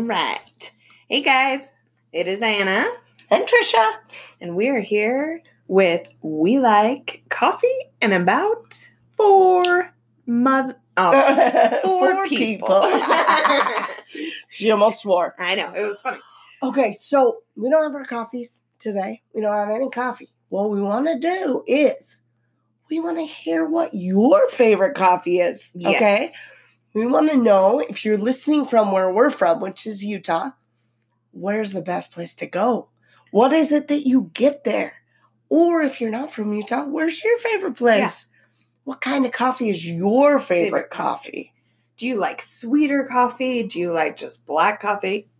All right. Hey guys, it is Anna, And Trisha. and we are here with We Like Coffee and About Four Mother. Oh, four Four people. people. she almost swore. I know, it was funny. Okay, so we don't have our coffees today. We don't have any coffee. What we want to do is we want to hear what your favorite coffee is. Okay. We want to know if you're listening from where we're from, which is Utah, where's the best place to go? What is it that you get there? Or if you're not from Utah, where's your favorite place? What kind of coffee is your favorite, Favorite coffee? Do you like sweeter coffee? Do you like just black coffee?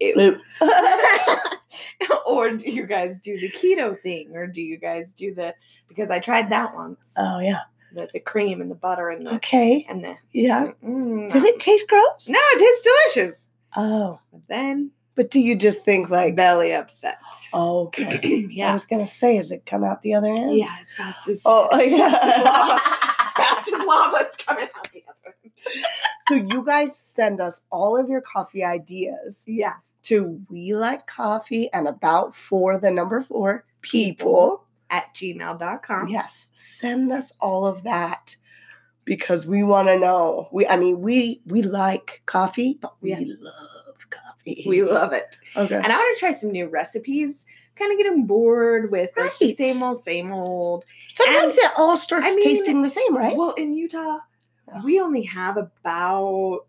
Or do you guys do the keto thing? Or do you guys do the because I tried that once. oh yeah. The, the cream and the butter and the Okay. and the Yeah. mm, Did it taste gross? no, it tastes delicious. Oh. But then But do you just think like belly upset. okay. yeah. I was gonna say, is it come out the other end? Yeah, as fast as Oh, as, yeah. fast as lava. As fast as lava, it's coming out the other end. So you guys send us all of your coffee ideas Yeah. to we like coffee and about for the number four people. At gmail.com. Yes, send us all of that because we want to know. We, I mean, we we like coffee, but we Yeah. love coffee. We love it. okay. And I want to try some new recipes. Kind of getting bored with like, the same old, same old. Sometimes it all starts I mean, tasting the same, right? Well, in Utah, we only have about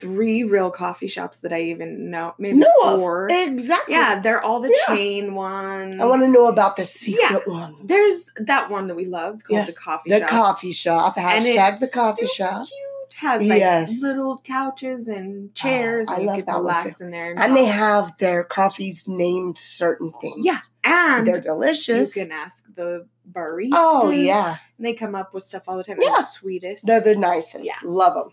three real coffee shops that I even know. Maybe know four. of exactly. Yeah, they're all the Yeah. chain ones. I want to know about the secret ones. There's that one that we loved called Yes, the coffee the shop. coffee shop. And Hashtag the coffee shop. Cute. Has like Yes. little couches and ah, chairs, I and you love could that one relax in there. And they have their coffees named certain things. yeah, and they're delicious. you can ask the baristas. oh yeah, and they come up with stuff all the time. Yeah. They're the sweetest. they're the nicest. Yeah. Love them.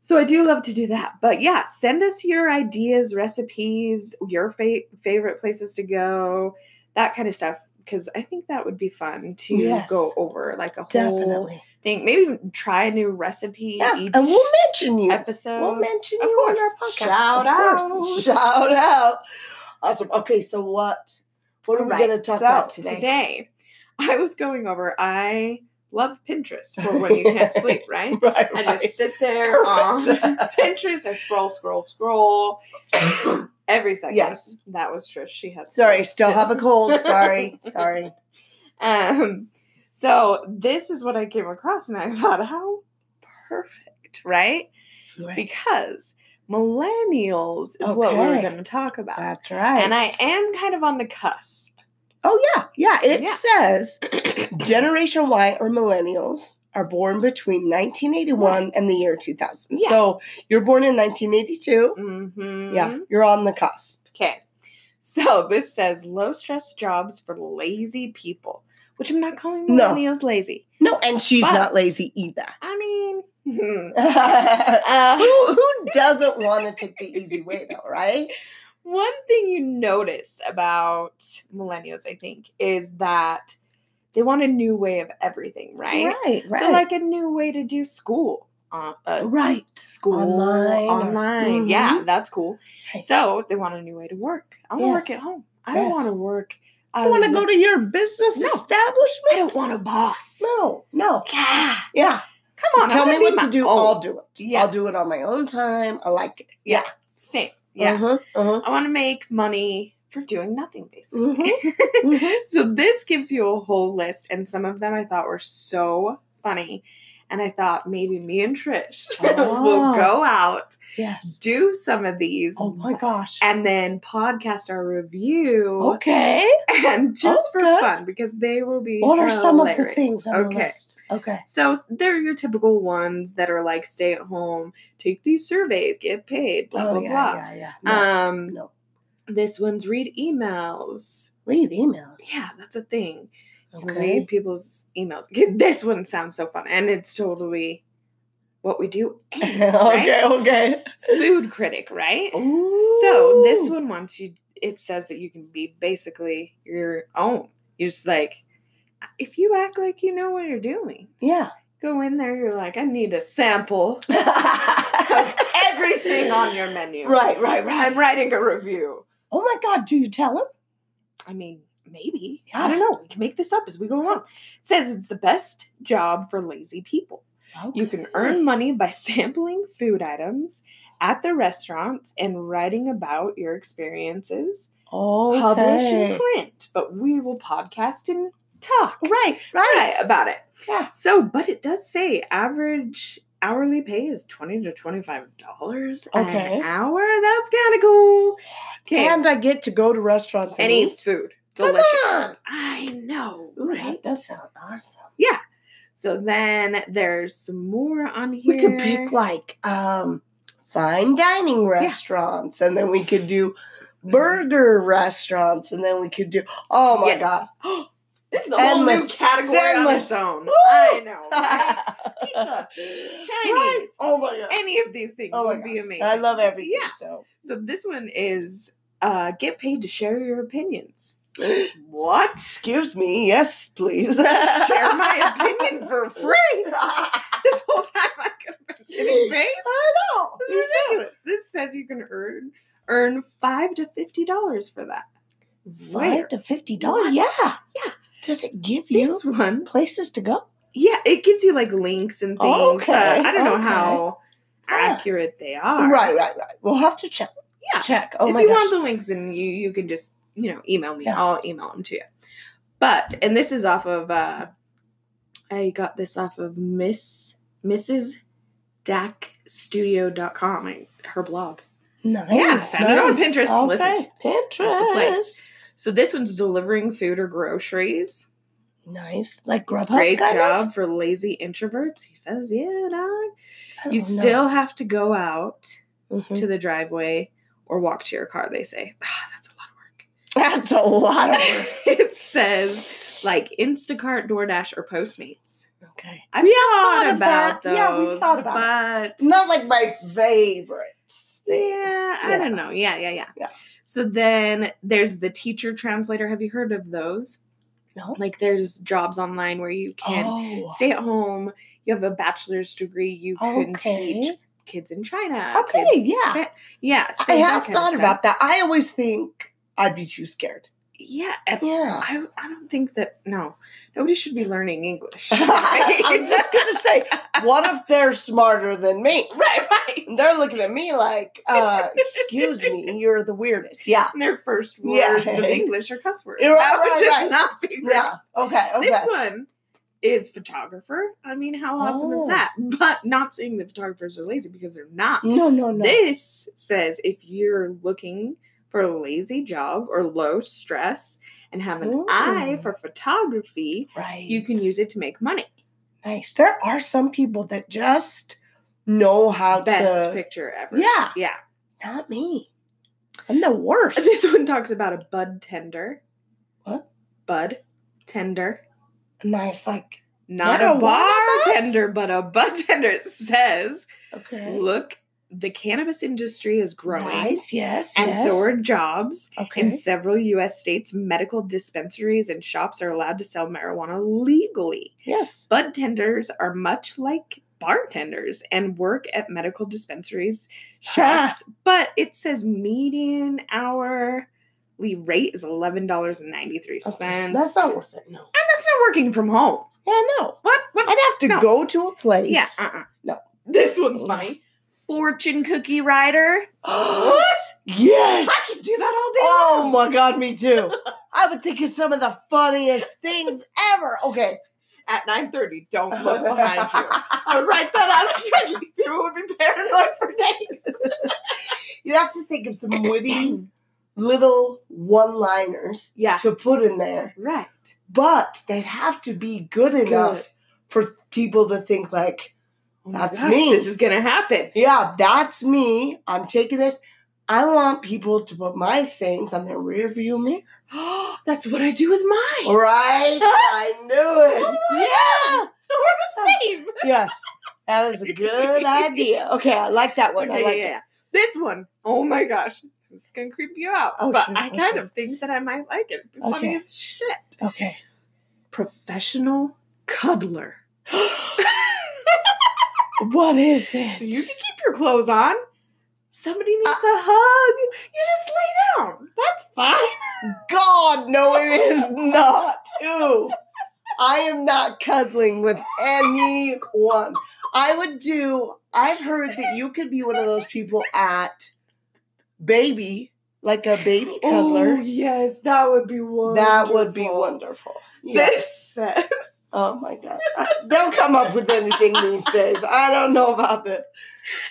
So I do love to do that. But yeah, send us your ideas, recipes, your fa- favorite places to go, that kind of stuff. Because I think that would be fun to Yes. go over like a whole Definitely. thing. Maybe try a new recipe Yeah, each and we'll mention you. episode. we'll mention Of you on our podcast. Shout out. Shout out. Awesome. Okay, so what? What are we Right, going to talk so about today? Today, I was going over. I love Pinterest for when you can't sleep, right? Right, I right. just sit there on Pinterest. I scroll, scroll, scroll every second. Yes. that was Trish. She had Sorry, still have a cold. Sorry, sorry. Um, so this is what I came across, and I thought, how perfect, right? Because millennials is what we're going to talk about, That's right. and I am kind of on the cusp. Oh yeah, yeah. It Yeah. says Generation Y or millennials are born between 1981 and the year 2000. Yeah. So you're born in 1982. Mm-hmm. Yeah, you're on the cusp. Okay. So this says low stress jobs for lazy people, which I'm not calling No. millennials lazy. No, and she's But- not lazy either. I mean, who, uh, who doesn't want to take the easy way though, right? One thing you notice about millennials, I think, is that they want a new way of everything, right? Right, So, like a new way to do school. Uh, uh, right. school Online online. Yeah, Mhm. that's cool. Right. So they want a new way to work. I want to work at home. I don't want to work. I want to go to your business No. establishment. I don't want a boss. No, no. Yeah. Yeah. Come on. Tell me what to do. own. I'll do it. Yeah. I'll do it on my own time. I like it. Yeah. Same. Yeah. Uh-huh, uh-huh. I want to make money for doing nothing, basically. Mm-hmm. Mhm. so this gives you a whole list, and some of them I thought were so funny. And I thought maybe me and Trish will Oh. go out, Yes. do some of these, Oh my gosh. and then podcast our review. Okay. And just for Okay. fun, because they will be. What are some of the things the okay. list? Okay. So they're your typical ones that are like stay at home, take these surveys, get paid, blah oh blah yeah, blah. yeah, yeah. No, Um, no. this one's read emails. Read emails. Yeah, that's a thing. Okay. Read people's emails. This one sounds so fun, and it's totally what we do. okay. right? Okay. Food critic, right? Ooh. So this one wants you. It says that you can be basically your own. You're just like, if you act like you know what you're doing, Yeah. go in there. You're like, I need a sample of everything on your menu. Right, right, right. I'm writing a review. oh my God, do you tell him? I mean, maybe. I don't know. We can make this up as we go along. It says it's the best job for lazy people. You can earn money by sampling food items at the restaurants and writing about your experiences. okay. Publish in print, but we will podcast and talk Right, right right. about it. Yeah. So, but it does say average hourly pay is twenty to twenty five dollars Okay. an hour. That's kind of cool. Okay, And I get to go to restaurants and, and eat. food. Delicious. I know, Ooh, right? that does sound awesome. Yeah. So then there's some more on here. We could pick like um fine dining restaurants and then we could do burger restaurants and then we could do oh my Yeah. god. this is a whole new endless. category It's on endless. its own. Woo! I know, right? Pizza, Right? Chinese, Oh my god. any of these things Oh would be amazing. I love everything. Yeah. So So this one is uh, get paid to share your opinions. What? excuse me, yes, please. Share my opinion for free. This whole time I could have been getting paid. I know. This is ridiculous. This says you can earn earn five to fifty dollars for that. Where? Five to fifty dollars. Yeah. Yeah. Does it give you This one, places to go? yeah, it gives you like links and things. Okay, I don't know okay. how Yeah. accurate they are. Right, right, right. We'll have to check. Yeah. Check. Oh my god. if my you gosh. want the links, then you you can just you know email me. Yeah. I'll email them to you. But and this is off of uh I got this off of Miss Mrs. DackStudio.com, I- her blog. Nice. Yeah, found it on. Pinterest. Okay. Listen, Pinterest. So this one's delivering food or groceries. Nice. Like Grubhub. Great job Of? for lazy introverts. He says, yeah, dog. You know. still have to go out Mhm. to the driveway or walk to your car, they say. That's a lot of work. That's a lot of work. it says like Instacart, DoorDash, or Postmates. Okay. I've thought, thought about that. those. Yeah, we've thought about but Not like my favorites. thing. Yeah, I Yeah. don't know. Yeah, yeah, yeah, Yeah. So then there's the teacher translator. Have you heard of those? No. Like there's jobs online where you can Oh. stay at home. You have a bachelor's degree. You can Okay. teach kids in China. Okay, yeah. Yeah. So I have thought about that. I always think I'd be too scared. Yeah, Yeah. I, I don't think that no nobody should be learning English. I'm just gonna say, what if they're smarter than me? right, right. And they're looking at me like, uh, excuse me, you're the weirdest. Yeah. And their first Yeah. words of English are cuss words. Right, that would right, just right. not be right. Yeah. Okay. Okay. This one is photographer. I mean, how awesome is Oh. that? But not saying that photographers are lazy because they're not. no, no, no. This says if you're looking for a lazy job or low stress and have an Ooh. eye for photography, right. you can use it to make money. Nice. There are some people that just know how to Best to. picture ever. Yeah. Yeah. Not me. I'm the worst. This one talks about a bud tender. What? Bud tender. nice, like Not What, a a bartender, but a bud tender. It says, okay. look, the cannabis industry is growing. Nice. Yes. And yes. so are jobs. okay. In several U.S. states, medical dispensaries and shops are allowed to sell marijuana legally. yes. Bud tenders are much like bartenders and work at medical dispensaries, shops, but it says median hourly rate is $11.93. Okay. That's not worth it. No. And that's not working from home. Yeah. No. What? What? I'd have to No. go to a place. Yeah. Uh-uh. No. This one's funny. Fortune cookie writer. what? Yes. I could do that all day. Oh long. my god, me too. I would think of some of the funniest things ever. Okay. At 9.30, don't look behind you. I would write that out. People would be paranoid for days. You'd have to think of some witty little one-liners Yeah. to put in there, Right. but they'd have to be good enough for people to think like, Oh That's gosh, me. This is going to happen. yeah, that's me. I'm taking this. I want people to put my sayings on their rear view mirror. That's what I do with mine. Right? I knew it. Oh yeah. We're the same. Yes. That is a good idea. Okay, I like that one. I like yeah, it. yeah. This one, oh my gosh. This is going to creep you out. Oh, but sure, I oh, kind sure. of think that I might like it. Funny Okay. as shit. Okay. Professional cuddler. what is this? So you can keep your clothes on, somebody uh, needs a hug, you just lay down. That's fine. God, no, it is not. Ew. I am not cuddling with anyone. I would do, I've heard that you could be one of those people at baby, like a baby Oh, cuddler. yes, that would be wonderful. that would be wonderful. Yes. This says Oh my God. I- They'll come up with anything these days. I don't know about this.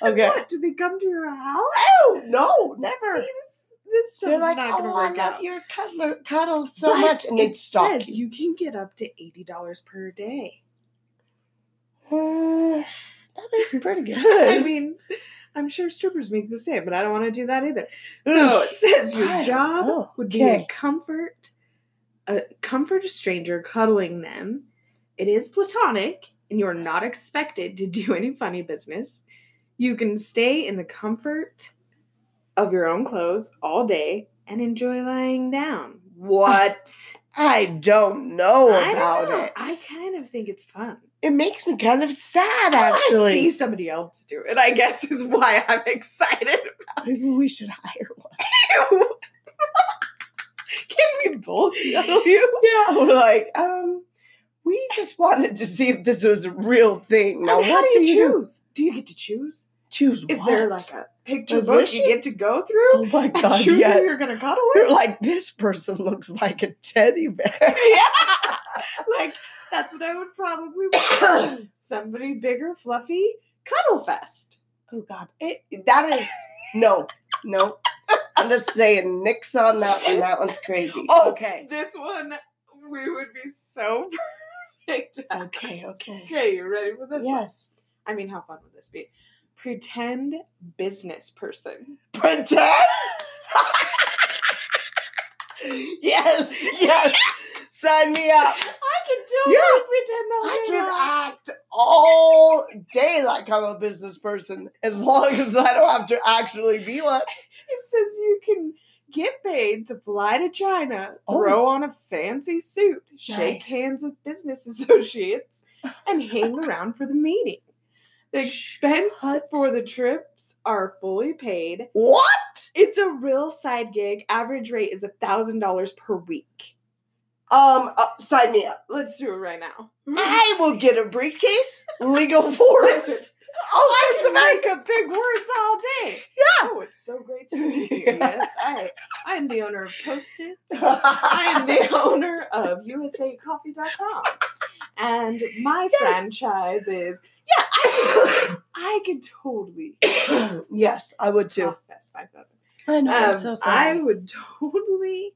Okay. What? Did they come to your house? Oh, no, never. See, this, this They're like, oh, I work love out. your cuddler, cuddles so But much. And it says you. you can get up to eighty dollars per day. Uh, that is pretty good. I mean, I'm sure strippers make the same, but I don't want to do that either. So it says your job would be Okay. a comfort, a comfort a stranger, cuddling them. It is platonic, and you are not expected to do any funny business. You can stay in the comfort of your own clothes all day and enjoy lying down. What? I don't know I don't about know. it. I kind of think it's fun. it makes me kind of sad, I wanna see somebody else do it. I guess is why I'm excited. About Maybe we should hire one. Can we both cuddle you? Yeah, we're like, um, we just wanted to see if this was a real thing. Now, And how what do do you you do? choose? Do you get to choose? Choose Is what? there like a picture book Position? you get to go through? Oh my god, choose yes. who you're gonna cuddle You're with? like, this person looks like a teddy bear. yeah, like that's what I would probably want. Somebody bigger, fluffy, cuddle fest. Oh God, it, that is no, no. I'm just saying, nix on that one. That one's crazy. Oh, okay, This one, we would be so at. okay, okay. Okay, you ready for this? one? Yes, I mean, how fun would this be? Pretend business person. pretend. yes, yes. Sign me up. I can totally Yeah. pretend all I can long. act all day like I'm a business person, as long as I don't have to actually be one. It says you can get paid to fly to China, Oh. throw on a fancy suit, shake Nice. hands with business associates, and hang around for the meeting. The expense What? for the trips are fully paid. What? It's a real side gig. Average rate is a thousand dollars per week. Um, uh, sign me up. Let's do it right now. I will get a briefcase, legal force, all I sorts of make up big words all day. Yeah. Oh, it's so great to meet you. Yes, I, I am the owner of Post-its. I am the owner of USACoffee.com. And my Yes. franchise is, yeah, I could, I could totally yes, I would too. cough fest my brother. I know. Um, I would totally,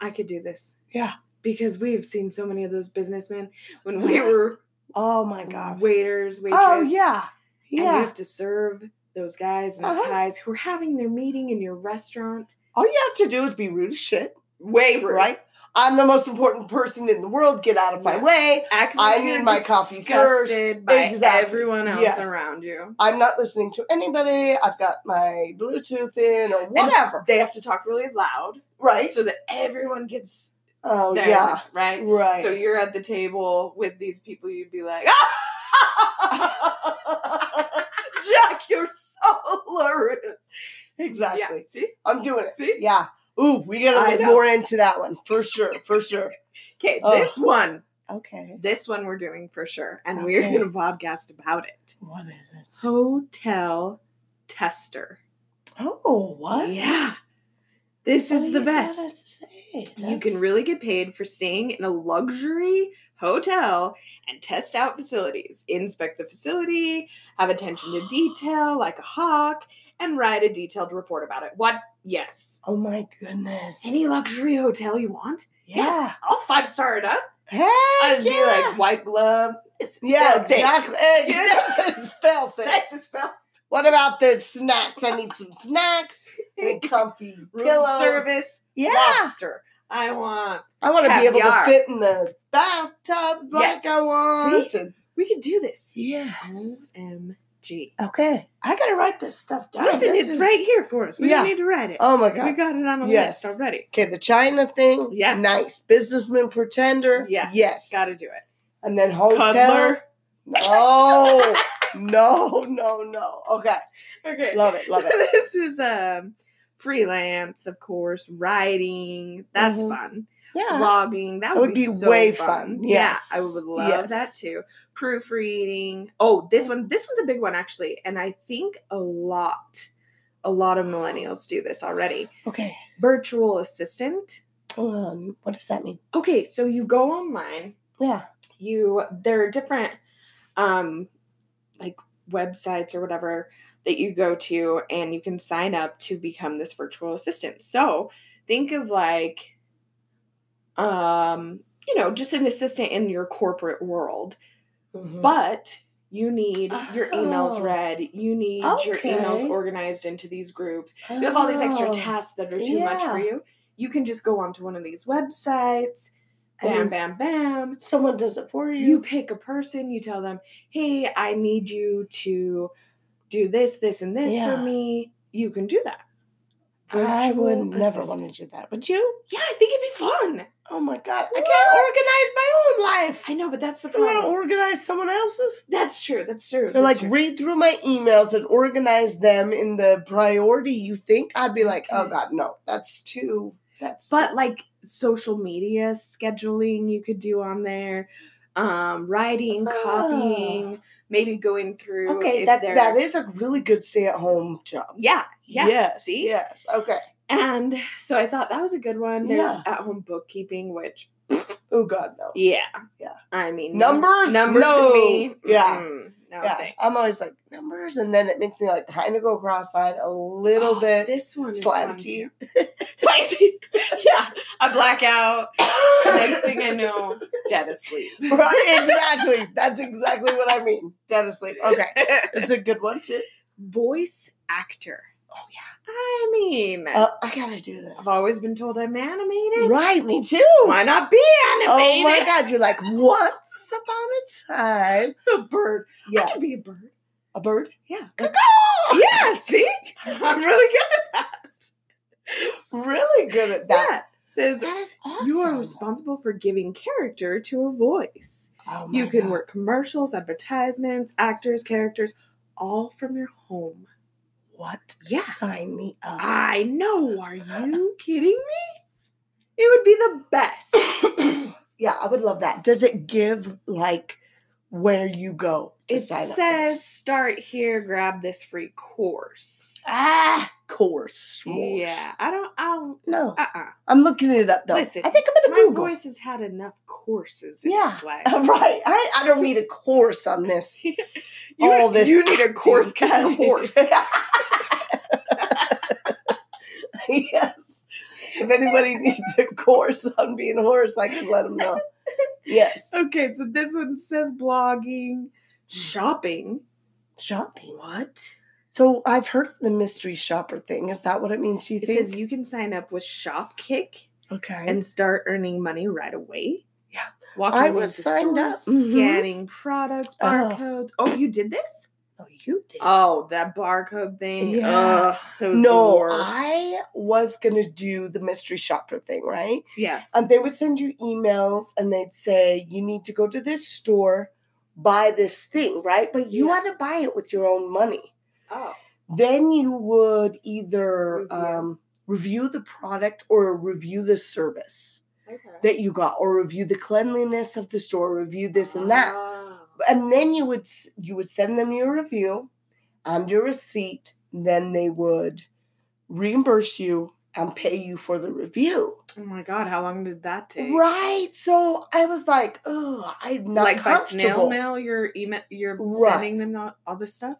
I could do this. Yeah. Because we've seen so many of those businessmen when we were oh my god. waiters, waitress. Oh yeah. And you have to serve those guys in Uh-huh. ties who are having their meeting in your restaurant. All you have to do is be rude as shit, Way rude. right? I'm the most important person in the world. Get out of my Yeah. way. Act I need my coffee first. by Exactly. everyone else Yes. around you. I'm not listening to anybody. I've got my Bluetooth in or whatever. They have to talk really loud right? so that everyone gets Oh there, yeah. right? Right. So you're at the table with these people, you'd be like, ah! Jack, you're so hilarious. Exactly. Yeah, see? I'm doing it. See? Yeah. Ooh, we gotta look more into that one for sure. For sure. Okay, Oh. this one, Okay. this one we're doing for sure. And we're going to podcast about it. What is it? Hotel tester. Oh, what? Yeah. This What is do the best. You can really get paid for staying in a luxury hotel and test out facilities, inspect the facility, have attention to detail like a hawk, and write a detailed report about it. What? Yes. Oh my goodness. Any luxury hotel you want? Yeah. I'll five star it up. Heck I'd be like white glove. This is Yeah, exactly. Yeah. This is filthy. This is filthy. What about the snacks? I need some snacks and comfy Room pillows. service. Yeah. Lobster. I want. I want to be able to fit in the bathtub like Yes. I want. and- We could do this. yes. OMG. Okay. I gotta write this stuff down. Listen, This it's is- right here for us. We Yeah. don't need to write it. Oh my God. we got it on a Yes. list already. Okay, the China thing. Yeah. Nice. Businessman pretender. Yeah. Yes. Got to do it. And then hotel. Cuddler. No. no, no, no. Okay. Okay. Love it, love it. this is um freelance, of course, writing. That's Mhm. fun. Yeah. Blogging. That That would, would be, be so way fun. fun. Yeah, Yes. I would love Yes. that too. Proofreading. Oh, this one. This one's a big one actually, and I think a lot, a lot of millennials do this already. Okay. Virtual assistant. Um, what does that mean? Okay, so you go online. Yeah. You there are different, um, like websites or whatever that you go to, and you can sign up to become this virtual assistant. So think of like, um, you know, just an assistant in your corporate world, Mhm. but you need your emails Oh. read. You need your emails organized into these groups. You have all these extra Oh. tasks that are too much for you. You can just go onto one of these websites. Bam, bam, bam. Someone does it for you. You pick a person. You tell them, "Hey, I need you to do this, this, and this Yeah. for me." You can do that. I would Virtual never want to do that. Would you? Yeah, I think it'd be fun. Oh my god. I can't organize my own life. I know, but that's the I want to problem. organize someone else's. That's true. That's true. They're like, true. read through my emails and organize them in the priority you think. I'd be mm, like, oh mm. god, no, that's too. That's but like social media scheduling you could do on there um writing Ah. copying maybe going through okay. That they're- that is a really good stay at home job. yeah yeah Yes. see Yes. Okay. and so i thought that was a good one there's Yeah. at home bookkeeping which Oh god, no. yeah Yeah. i mean Numbers? numbers No. to me Yeah. mm, no yeah, thanks. I'm always like numbers, and then it makes me like kind of go cross-eyed a little Oh, bit. this one slanty. slanty yeah i black out next thing i know dead asleep right, exactly. That's exactly what I mean. Dead asleep. Okay, this is a good one too. voice actor Oh yeah. I mean, Uh, I gotta do this. I've always been told I'm animated. right, me too. Why not be animated? Oh my god, you're like a time. a bird. I Yes, can be a bird. a bird. Yeah. Caw-caw! Yeah, see? I'm really good at that. really good at that. Yeah. Says That is awesome. you are responsible for giving character to a voice. Oh You can God. work commercials, advertisements, actors, characters, all from your home. What? Yeah. Sign me up. I know. Are you kidding me? It would be the best. yeah, I would love that. Does it give like where you go to It says start here, grab this free course. ah course. Yeah, I don't. I'll. No, Uh. uh I'm looking it up though. Listen, I think I'm gonna Google. My voice has had enough courses in Yeah. right. I, I don't need a course on this. You, all this. You need a course because of a horse. yes. If anybody needs a course on being a horse, I can let them know. Yes. okay, so this one says blogging, shopping. Shopping. What? So I've heard of the mystery shopper thing. Is that what it means? You think? It think? says you can sign up with Shopkick okay. and start earning money right away. Yeah. Walking I was signed up. stores, Mhm. scanning products, Oh. barcodes. Oh, you did this? Oh, you did. Oh, that barcode thing. Yeah. Ugh, it was no. I was gonna do the mystery shopper thing, right? yeah. And they would send you emails and they'd say, you need to go to this store, buy this thing, right? But you Yeah. had to buy it with your own money. Oh. Then you would either Review. um, review the product or review the service Okay. that you got, or review the cleanliness of the store, review this and that. And then you would you would send them your review and your receipt. Then they would reimburse you and pay you for the review. Oh my god, how long did that take? Right. So I was like, oh, I'm not like by snail mail, you're email, you're Right. sending them all, all this stuff.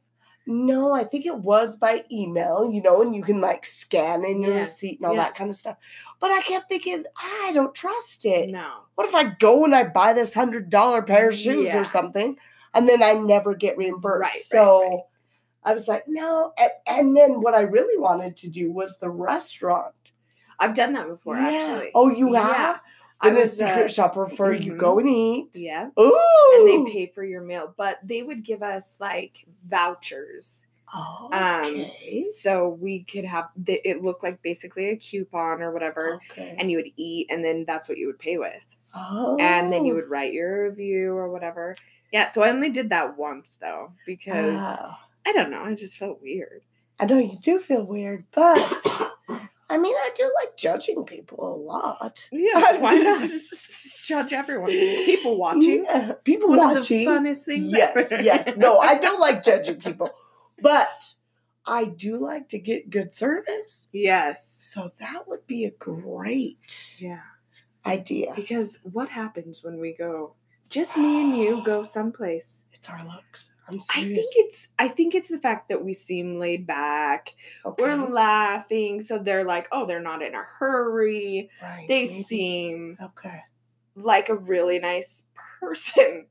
No, I think it was by email, you know, and you can like scan in your Yeah. receipt and all Yeah. that kind of stuff. But I kept thinking, I don't trust it. No. What if I go and I buy this hundred dollar pair of shoes Yeah. or something, and then I never get reimbursed? Right, right, so right. I was like, no. And, and then what I really wanted to do was the restaurant. I've done that before, actually. Oh, you have? In a uh, secret shopper for you mhm. go and eat. Yeah. Ooh. And they pay for your meal, but they would give us like vouchers. Oh, Um, okay. So we could have, the, it looked like basically a coupon or whatever. okay. And you would eat, and then that's what you would pay with. oh. And then you would write your review or whatever. Yeah, so I only did that once though because Oh. I don't know, I just felt weird. I know you do feel weird, but I mean, I do like judging people a lot. Yeah, why not judge everyone? People watching. Yeah, people watching. of the funnest things yes, ever. yes. No, I don't like judging people, but I do like to get good service. Yes. So that would be a great Yeah. idea. Because what happens when we go just me and you go someplace? It's our looks. I'm I think it's I think it's the fact that we seem laid back. okay. We're laughing, so they're like, "Oh, they're not in a hurry." right. They maybe. seem okay. like a really nice person.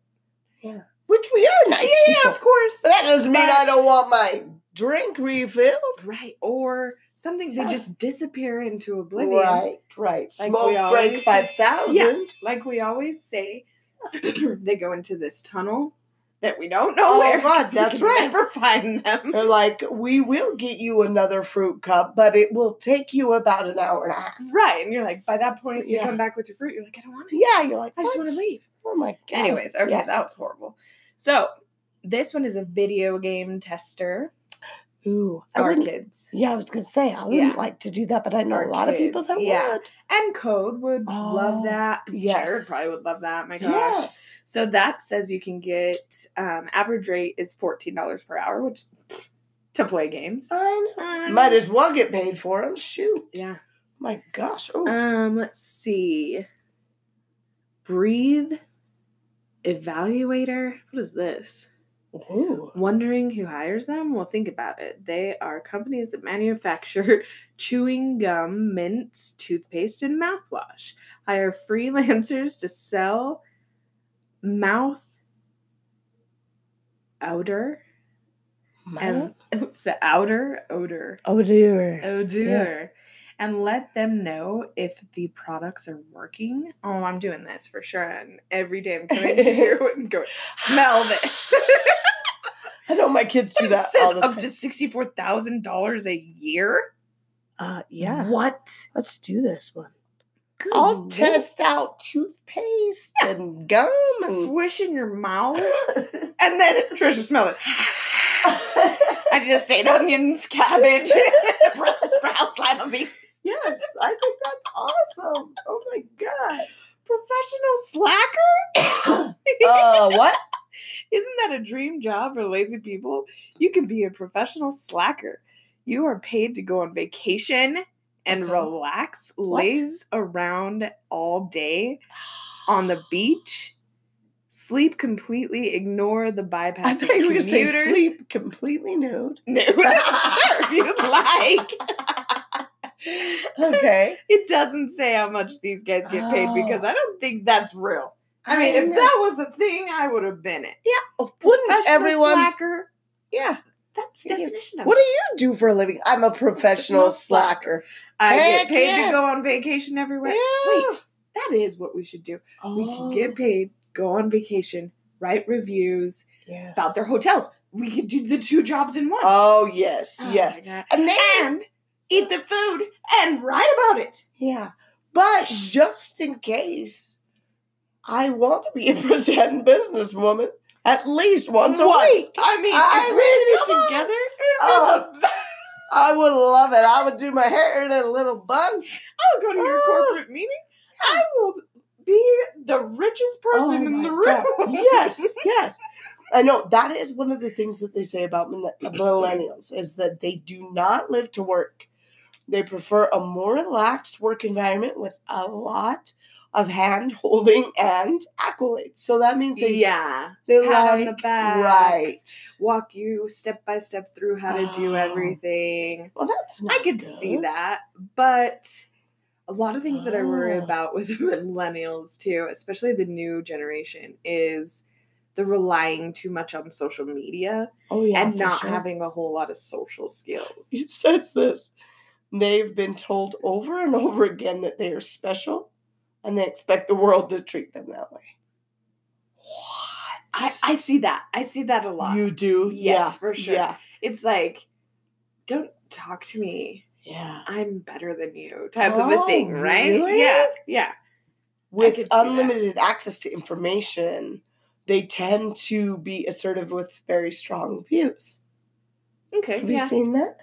Yeah. Which we are nice yeah, people. of course. That doesn't mean I don't want my drink refilled. Right. Or something Yeah. they just disappear into oblivion. Right, right. Like Smoke break five thousand. Like we always say, they go into this tunnel that we don't know Oh, where. God, that's right. Never find them. They're like, we will get you another fruit cup, but it will take you about an hour and a half. Right. And you're like, by that point, you come back with your fruit. You're like, I don't want it. Yeah, you're like, I just want to leave. Oh my god. Anyways, okay, Yes. that was horrible. So this one is a video game tester. Ooh, Our kids. Yeah, I was gonna say I wouldn't Yeah. like to do that, but I know Our a lot of people kids, that yeah. would. And Code would Oh, love that. Jared probably would love that. My gosh. Yes. So that says you can get um, average rate is fourteen dollars per hour, which to play games. I know. Um, Might as well get paid for them. Shoot. yeah. My gosh. Oh. Um. Let's see. Breathe. Evaluator. What is this? Ooh. Wondering who hires them? Well, think about it. They are companies that manufacture chewing gum, mints, toothpaste, and mouthwash. Hire freelancers to sell mouth odor and it's the outer odor Odor. odor and let them know if the products are working. Oh, I'm doing this for sure. And every day I'm coming to here and going, smell this. I know my kids do it that all says the up time. to sixty-four thousand dollars a year. uh, yeah. What? Let's do this one. Good I'll lord. test out toothpaste and gum and. Swish in your mouth, and then Trisha, smell it. I just ate onions, cabbage, Brussels sprouts, lima beans. Yes, I think that's awesome. Oh my god. Professional slacker? Uh, what? Isn't that a dream job for lazy people? You can be a professional slacker. You are paid to go on vacation and Okay. relax, What? laze around all day on the beach, sleep completely, ignore the I bypass thought of you were going to say sleep completely nude. No, sure, if you'd like. Okay. It doesn't say how much these guys get paid oh. because Oh. I don't think that's real. I mean, if that was a thing, I would have been it. Yeah. Oh, wouldn't everyone? slacker. Yeah. That's Yeah. definition of What it. do you do for a living? I'm a professional Professional slacker. I Heck get paid yes. to go on vacation everywhere. Yeah. Wait, that is what we should do. We Oh, can get oh. paid, go on vacation, write reviews yes. about their hotels. We could do the two jobs in one. Oh yes, Oh yes. And then And eat the food and write about it. yeah, but just in case, I want to be a pretend businesswoman at least once a week. I mean, I if we did it together, Oh. Uh, the. I would love it. I would do my hair in a little bun. I would go to your Oh. corporate meeting. I will be the richest oh person Oh in the room. God. Yes, yes. I know that is one of the things that they say about millennials is that they do not live to work. They prefer a more relaxed work environment with a lot of hand holding and accolades. So that means they yeah. they like the back. right. Walk you step by step through how to do Oh. everything. Well, that's I could see that. But a lot of things that I worry Oh. about with millennials too, especially the new generation, is the relying too much on social media Oh yeah, and not sure. having a whole lot of social skills. It says this. They've been told over and over again that they are special, and they expect the world to treat them that way. What? I, I see that. I see that a lot. You do? Yes, yeah, for sure. Yeah. It's like, don't talk to me. Yeah. I'm better than you, type of a Oh, thing, right? really? Yeah, yeah. With could see that. unlimited access to information, they tend to be assertive with very strong views. Okay. Have you seen that?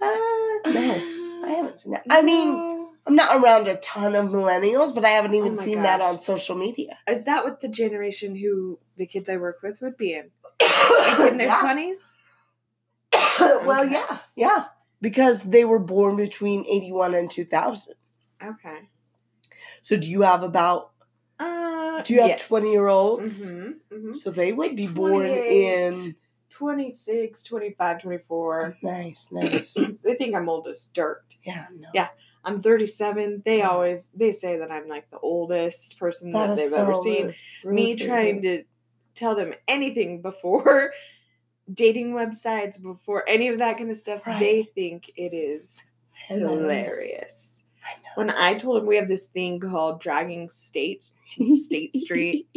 Uh, no, I haven't seen that. I mean, I'm not around a ton of millennials, but I haven't even Oh my seen that gosh. on social media. is that what the generation who the kids I work with would be in? In their Yeah. twenties? well, Okay. yeah, yeah, because they were born between 81 and 2000. Okay. So, do you have about? Uh, Do you have yes. 20 year olds? Mm-hmm, mm-hmm. So they would be born 28. in. 26, 25, 24. Nice, nice. They think I'm old as dirt. Yeah, no. Yeah. I'm 37. They Yeah. always they say that I'm like the oldest person that, That they've is ever seen. rude. Me rude, trying rude. to tell them anything before dating websites, before any of that kind of stuff, Right. they think it is hilarious. I know. When I told them we have this thing called dragging state State Street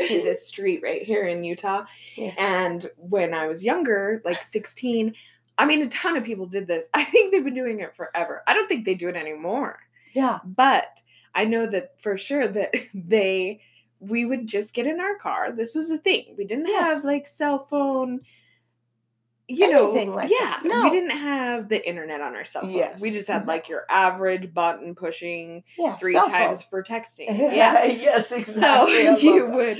is a street right here in Utah. Yeah. And when I was younger, like 16, I mean, a ton of people did this. I think they've been doing it forever. I don't think they do it anymore. Yeah. But I know that for sure that they, we would just get in our car. This was a thing. We didn't Yes. have like cell phone, you know, like yeah. No. we didn't have the internet on our cell phone. We just had mm-hmm. like your average button pushing Yeah. three times phone. for texting. Yeah. yes, So exactly. Love you that. would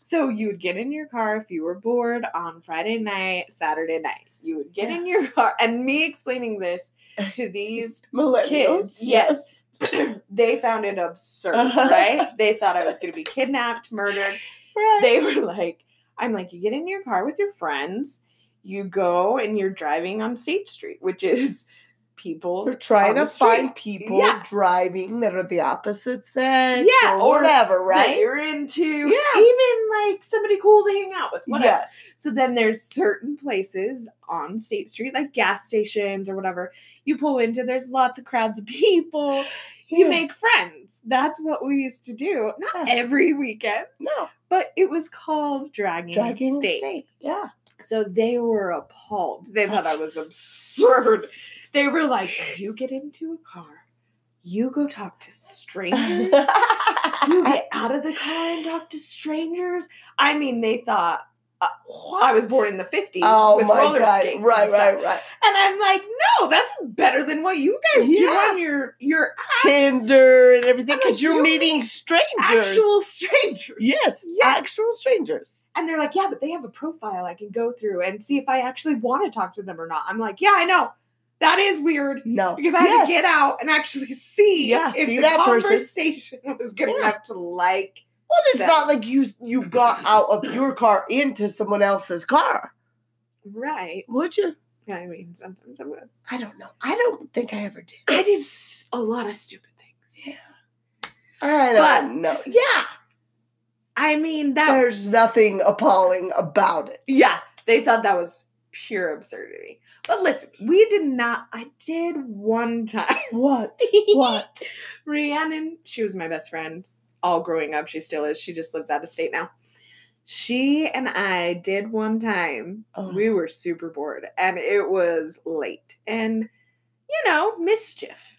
so you would get in your car if you were bored on Friday night, Saturday night. You would get in your car and me explaining this to these kids, yes. they found it absurd, uh-huh. right? They thought I was going to be kidnapped, murdered. Right. They were like, I'm like, you get in your car with your friends, you go and you're driving on State Street, which is people. We're trying to find people Yeah. driving that are the opposite sex Yeah, or, or whatever, right? you're into, Yeah. even like somebody cool to hang out with, whatever. Yes. So then there's certain places on State Street, like gas stations or whatever, you pull into, there's lots of crowds of people. You Yeah. make friends. That's what we used to do. Not every weekend, no but it was called dragging, dragging state. state. Yeah. So they were appalled. They thought I was absurd. They were like, you get into a car, you go talk to strangers, you get out of the car and talk to strangers. I mean, they thought uh, I was born in the 50s Oh with my roller god! skates. Right, right, right. And I'm like, no, that's better than what you guys do on your your apps. Tinder and everything because like, you're meeting strangers. actual strangers. yes, Yes. actual strangers. And they're like, yeah, but they have a profile I can go through and see if I actually want to talk to them or not. I'm like, yeah, I know. That is weird No, because I had to get out and actually see Yeah, if see the that person. conversation was good Yeah. enough to like. Well, it's that. not like you you got out of your car into someone else's car, Right. would you? I mean, sometimes I would. I don't know. I don't think I ever did. I did a lot of stupid things. Yeah. I don't But- know. Yeah, I mean, that there's nothing appalling about it. Yeah, they thought that was pure absurdity. But listen, we did not. I did one time. What? What? Rhiannon, she was my best friend all growing up. She still is. She just lives out of state now. She and I did one time. Oh. We were super bored and it was late and, you know, mischief.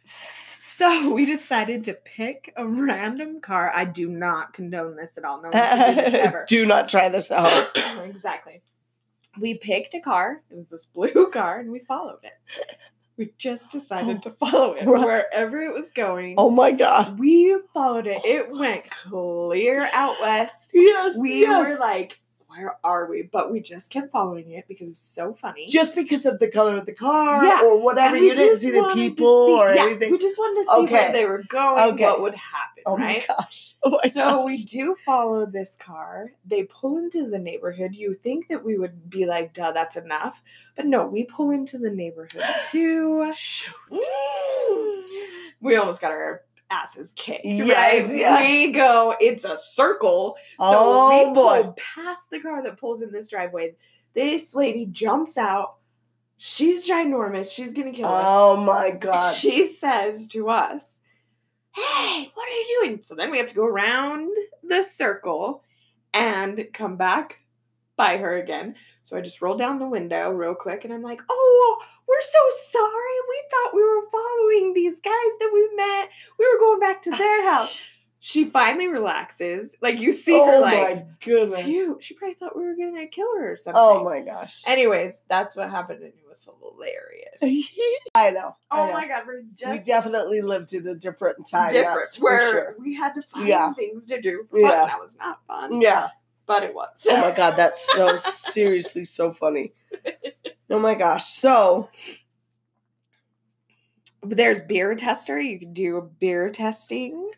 So we decided to pick a random car. I do not condone this at all. No one do this ever. Do not try this at home. exactly. We picked a car. It was this blue car, and we followed it. We just decided oh, to follow it Right. wherever it was going. Oh my god. We followed it. It oh went clear out west. Yes. We yes. were like, "Where are we?" But we just kept following it because it was so funny. just because of the color of the car Yeah. or whatever. You didn't see the people see- or yeah, anything. We just wanted to see Okay. where they were going, Okay. what would happen, oh right? my gosh. Oh my so gosh. we do follow this car. They pull into the neighborhood. You think that we would be like, duh, that's enough. But no, we pull into the neighborhood too. Shoot. Mm. We almost got our asses kicked. Yes, right? yeah. We go, it's a circle. So Oh we boy. pull past the car that pulls in this driveway. This lady jumps out. She's ginormous. She's gonna kill us Oh my god. she says to us, Hey, what are you doing? So then we have to go around the circle and come back by her again. So I just roll down the window real quick and I'm like, Oh, we're so sorry. We thought we were following these guys that we met. We were going back to their house. she finally relaxes. Like you see oh her like my goodness. phew, she probably thought we were gonna kill her or something. Oh my gosh. Anyways, that's what happened and it was hilarious. I know. I oh know. my god, we're we definitely lived in a different time. different that's for where sure. we had to find Yeah. things to do. for. Yeah. That was not fun. Yeah. But it was. Oh my god, that's so seriously so funny. Oh my gosh. So There's beer tester. You can do beer testing.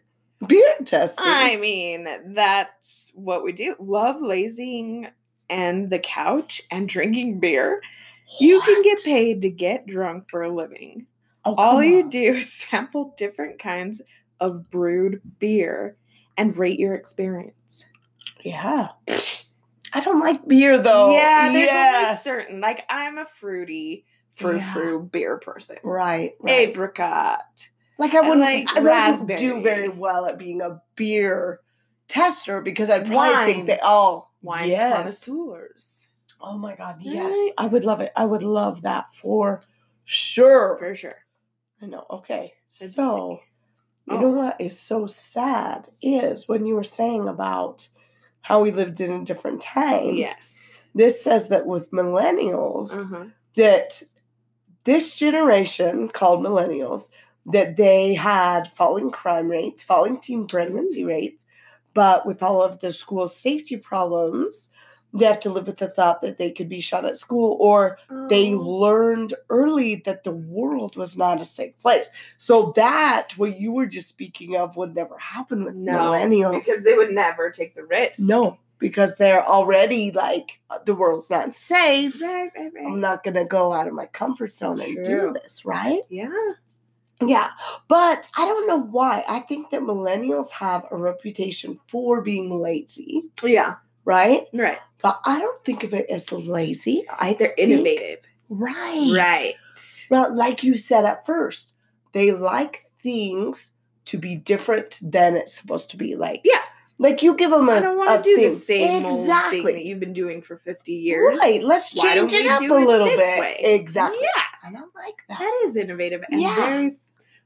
beer testing. I mean, that's what we do. Love lazing and the couch and drinking beer. You can get paid to get drunk for a living. Oh, All come you on. do is sample different kinds of brewed beer and rate your experience. Yeah. I don't like beer though. yeah, there's yeah. only certain. Like I'm a fruity, frou Yeah. frou beer person. Right. right. Apricot. Like I wouldn't, like, I wouldn't do very well at being a beer tester because I'd probably think they all oh, Wine yes. connoisseurs. Oh my god, Right? yes. I would love it. I would love that for sure. For sure. I know. Okay. Let's so, see. you Oh. know what is so sad is when you were saying about how we lived in a different time. Yes. This says that with millennials, Uh-huh. that this generation called millennials that they had falling crime rates, falling teen pregnancy rates, but with all of the school safety problems, they have to live with the thought that they could be shot at school or they Oh. learned early that the world was not a safe place. So that what you were just speaking of would never happen with no, millennials. because they would never take the risk. no, because they're already like uh, the world's not safe. Right, right, right. I'm not gonna go out of my comfort zone and do this, right? yeah. Yeah. But I don't know why. I think that millennials have a reputation for being lazy, Yeah. Right? Right. But I don't think of it as lazy. I They're think- innovative. Right. Right. Well, like you said at first, they like things to be different than it's supposed to be. Like, Yeah. like you give them a, I don't want to do the thing. same exactly. thing that you've been doing for 50 years. Right. Let's Why change it up a it little this bit. way? Exactly. Yeah. And I'm like that. That is innovative and Yeah. very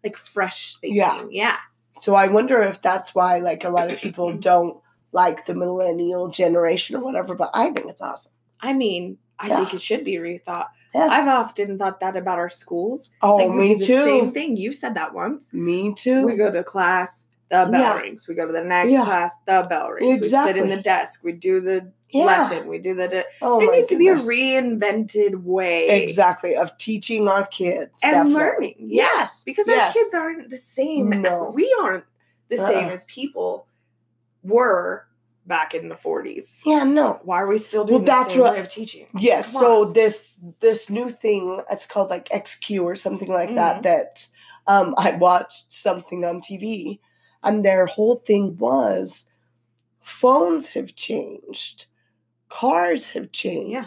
like fresh thinking. Yeah. Yeah. So I wonder if that's why like a lot of people don't like the millennial generation or whatever, but I think it's awesome. I mean, I Yeah. think it should be rethought. Yeah. I've often thought that about our schools. Oh, like me too. same thing. You've said that once. Me too. We go to class, the bell Yeah. rings. We go to the next class, the bell rings. Exactly. We sit in the desk. We do the lesson. We do the. the Oh there needs to be a reinvented way. exactly of teaching our kids And definitely. learning. Yeah. Yes. Because yes. our kids aren't the same. No. We aren't the uh-uh. same Uh-uh. as people were back in the 40s. Yeah, no. Why are we still doing Well, that's what- way of teaching? Yes. Come So this this new thing, it's called like XQ or something like that. Mhm. That um, I watched something on TV, and their whole thing was phones have changed, cars have changed. Yeah.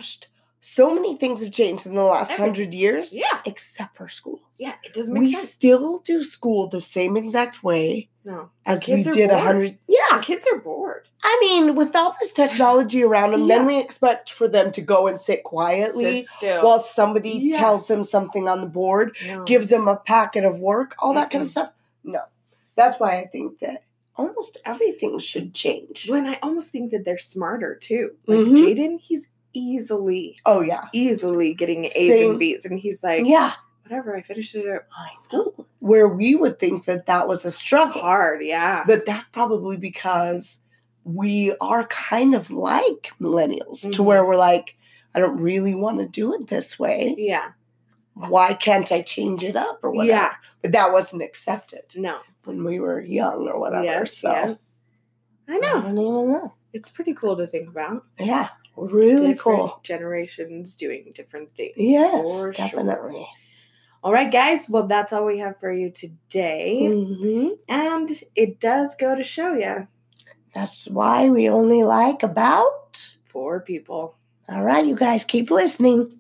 So many things have changed in the last hundred years, Yeah. except for schools. Yeah. It doesn't make we sense. still do school the same exact way no. as we did a hundred. Our Yeah, kids are bored. I mean, with all this technology around them, Yeah. then we expect for them to go and sit quietly Sit while somebody Yeah. tells them something on the board, No. gives them a packet of work, all that kind of stuff. No, that's why I think that almost everything should change. when I almost think that they're smarter too. Like Mhm. Jaden, he's easily, Oh yeah, easily getting A's Same. and B's, and he's like, yeah. whatever. I finished it at I school. Where we would think that that was a struggle, Hard, yeah. but that's probably because we are kind of like millennials, to Mhm. where we're like, I don't really want to do it this way. yeah. Why can't I change it up or whatever? Yeah. But that wasn't accepted No. when we were young or whatever. Yes, so yeah. I I know. don't even know. It's pretty cool to think about. Yeah, really different cool. generations doing different things. Yes, for sure. All right, guys. Well, that's all we have for you today. hmm And it does go to show you That's why we only like about. four people. All right, you guys keep listening.